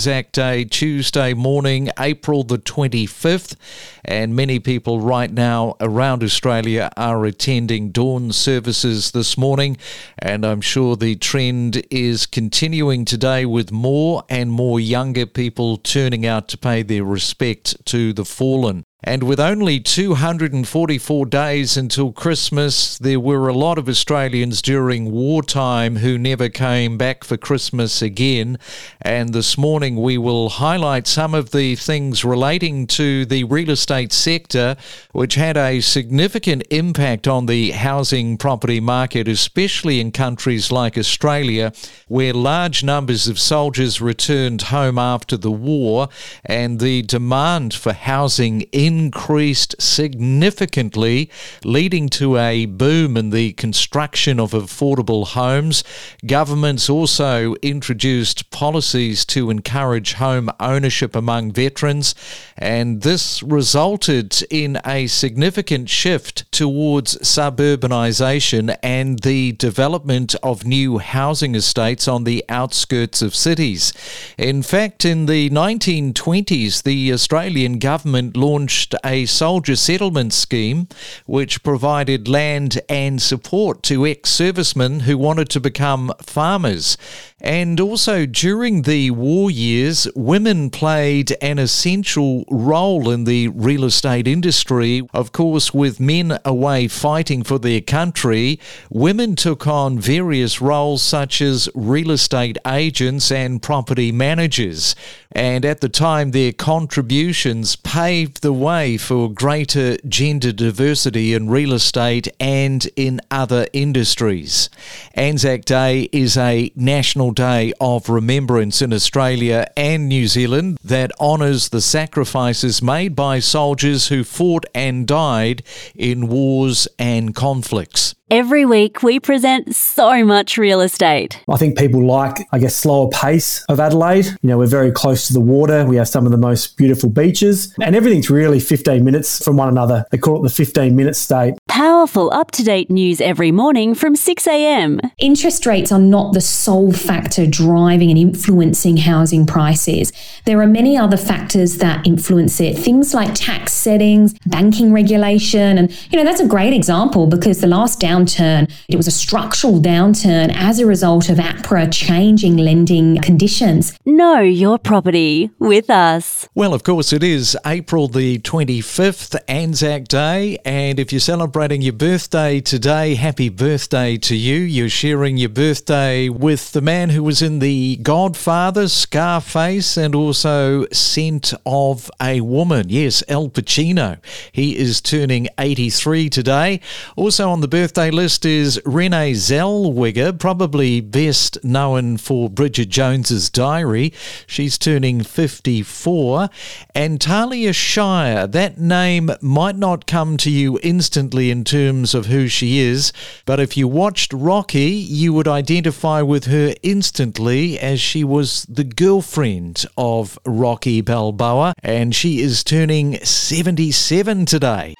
Anzac Day, Tuesday morning, April the 25th, and many people right now around Australia are attending dawn services this morning. And I'm sure the trend is continuing today with more and more younger people turning out to pay their respect to the fallen. And with only 244 days until Christmas, there were a lot of Australians during wartime who never came back for Christmas again. And this morning we will highlight some of the things relating to the real estate sector, which had a significant impact on the housing property market, especially in countries like Australia, where large numbers of soldiers returned home after the war and the demand for housing in increased significantly, leading to a boom in the construction of affordable homes. Governments also introduced policies to encourage home ownership among veterans, and this resulted in a significant shift towards suburbanisation and the development of new housing estates on the outskirts of cities. In fact, in the 1920s, the Australian government launched launched a soldier settlement scheme which provided land and support to ex servicemen who wanted to become farmers. And also during the war years, women played an essential role in the real estate industry. Of course, with men away fighting for their country, women took on various roles such as real estate agents and property managers. And at the time, their contributions paved the way for greater gender diversity in real estate and in other industries. Anzac Day is a national Day of Remembrance in Australia and New Zealand that honours the sacrifices made by soldiers who fought and died in wars and conflicts. Every week, we present so much real estate. I think people like, I guess, slower pace of Adelaide. You know, we're very close to the water. We have some of the most beautiful beaches, and everything's really 15 minutes from one another. They call it the 15 minute state. Powerful, up to date news every morning from 6 a.m. Interest rates are not the sole factor driving and influencing housing prices. There are many other factors that influence it, things like tax settings, banking regulation. And, you know, that's a great example because the last downturn. It was a structural downturn as a result of APRA changing lending conditions. Know your property with us. Well, of course, it is April the 25th, Anzac Day. And if you're celebrating your birthday today, happy birthday to you. You're sharing your birthday with the man who was in The Godfather, Scarface, and also Scent of a Woman. Yes, Al Pacino. He is turning 83 today. Also on the birthday list is Renee Zellweger, probably best known for Bridget Jones's Diary. She's turning 54. And Talia Shire, that name might not come to you instantly in terms of who she is, but if you watched Rocky, you would identify with her instantly as she was the girlfriend of Rocky Balboa, and she is turning 77 today.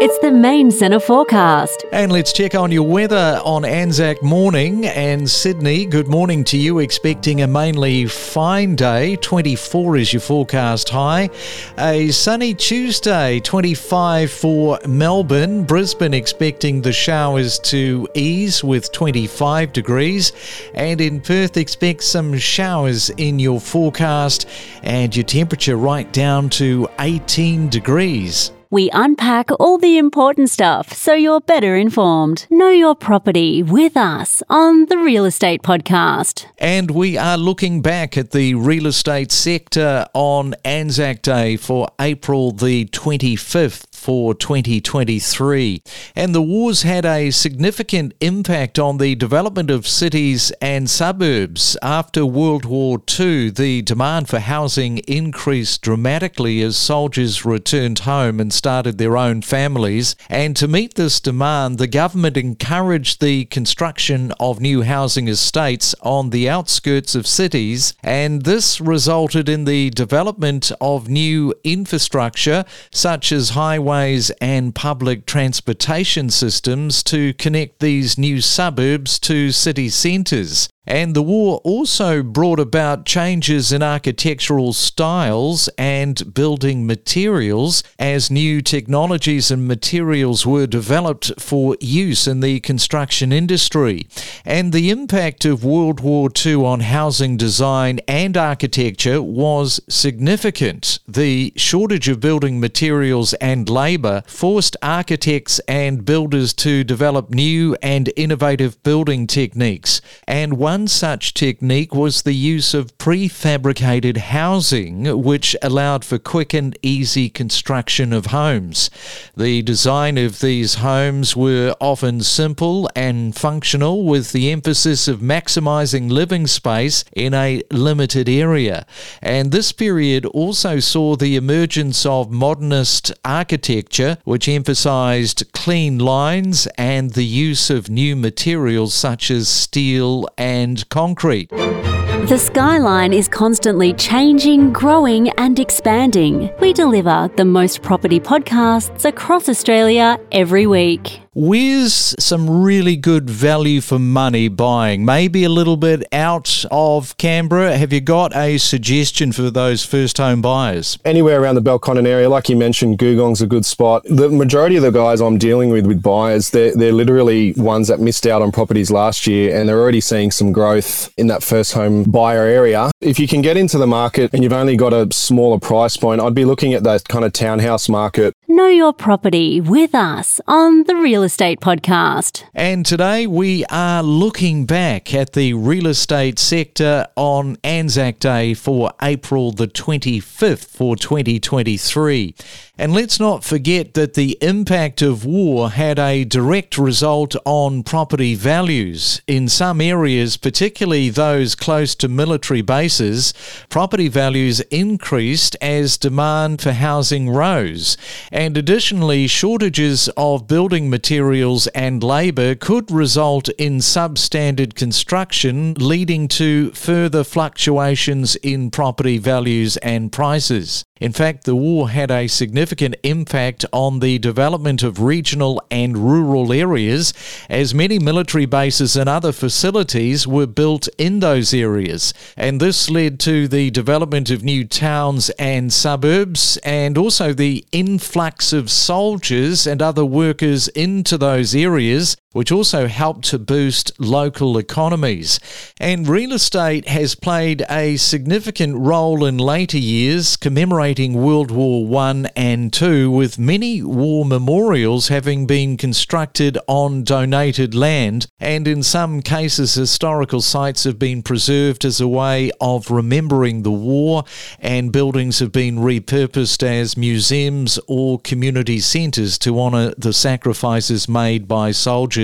It's the main centre forecast. And let's check on your weather on Anzac morning. And Sydney, good morning to you. Expecting a mainly fine day. 24 is your forecast high. A sunny Tuesday, 25 for Melbourne. Brisbane expecting the showers to ease with 25 degrees. And in Perth, expect some showers in your forecast and your temperature right down to 18 degrees. We unpack all the important stuff so you're better informed. Know your property with us on the Real Estate Podcast. And we are looking back at the real estate sector on Anzac Day for April the 25th for 2023. And the wars had a significant impact on the development of cities and suburbs. After World War II, the demand for housing increased dramatically as soldiers returned home and started their own families. And to meet this demand, the government encouraged the construction of new housing estates on the outskirts of cities. And this resulted in the development of new infrastructure such as highways and public transportation systems to connect these new suburbs to city centres. And the war also brought about changes in architectural styles and building materials as new technologies and materials were developed for use in the construction industry. And the impact of World War II on housing design and architecture was significant. The shortage of building materials and labour forced architects and builders to develop new and innovative building techniques. And one one such technique was the use of prefabricated housing, which allowed for quick and easy construction of homes. The design of these homes were often simple and functional, with the emphasis of maximizing living space in a limited area. And this period also saw the emergence of modernist architecture, which emphasized clean lines and the use of new materials such as steel and and concrete. The skyline is constantly changing, growing, and expanding. We deliver the most property podcasts across Australia every week. Where's some really good value for money buying? Maybe a little bit out of Canberra. Have you got a suggestion for those first home buyers? Anywhere around the Belconnen area, like you mentioned, Googong's a good spot. The majority of the guys I'm dealing with with buyers, they're, they're literally ones that missed out on properties last year and they're already seeing some growth in that first home buyer area. If you can get into the market and you've only got a smaller price point, I'd be looking at that kind of townhouse market. Know your property with us on the Real Estate Podcast. And today we are looking back at the real estate sector on Anzac Day for April the 25th for 2023. And let's not forget that the impact of war had a direct result on property values. In some areas, particularly those close to military bases, property values increased as demand for housing rose. And additionally, shortages of building materials and labour could result in substandard construction, leading to further fluctuations in property values and prices. In fact, the war had a significant impact on the development of regional and rural areas, as many military bases and other facilities were built in those areas. And this led to the development of new towns and suburbs, and also the influx of soldiers and other workers into those areas, which also helped to boost local economies. And real estate has played a significant role in later years, commemorating World War I and II, with many war memorials having been constructed on donated land, and in some cases, historical sites have been preserved as a way of remembering the war, and buildings have been repurposed as museums or community centres to honour the sacrifices made by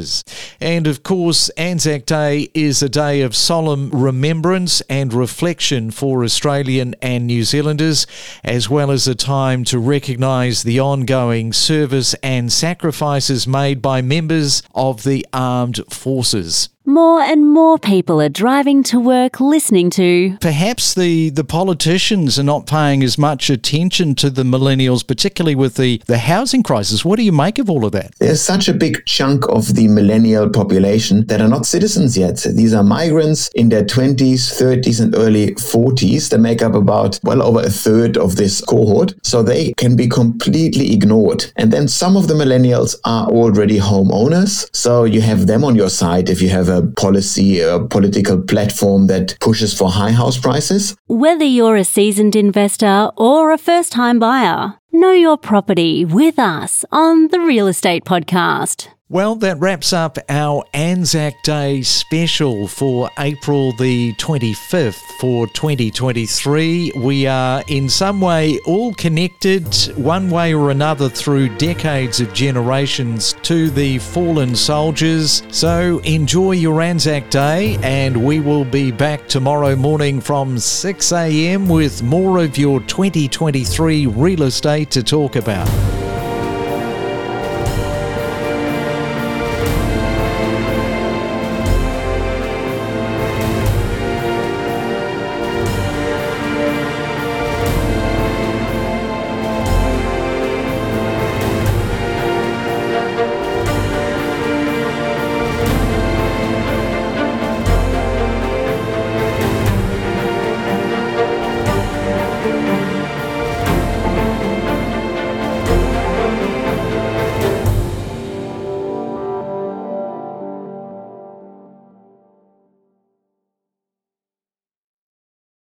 soldiers. And of course, Anzac Day is a day of solemn remembrance and reflection for Australian and New Zealanders as well as a time to recognise the ongoing service and sacrifices made by members of the armed forces. More and more people are driving to work listening to. Perhaps the, the politicians are not paying as much attention to the millennials, particularly with the, the housing crisis. What do you make of all of that? There's such a big chunk of the millennial population that are not citizens yet. These are migrants in their 20s, 30s, and early 40s. They make up about well over a third of this cohort. So they can be completely ignored. And then some of the millennials are already homeowners. So you have them on your side if you have a policy, a political platform that pushes for high house prices. Whether you're a seasoned investor or a first time buyer, know your property with us on the Real Estate Podcast. Well, that wraps up our Anzac Day special for April the 25th for 2023. We are in some way all connected, one way or another, through decades of generations to the fallen soldiers. So enjoy your Anzac Day, and we will be back tomorrow morning from 6 a.m. with more of your 2023 real estate to talk about.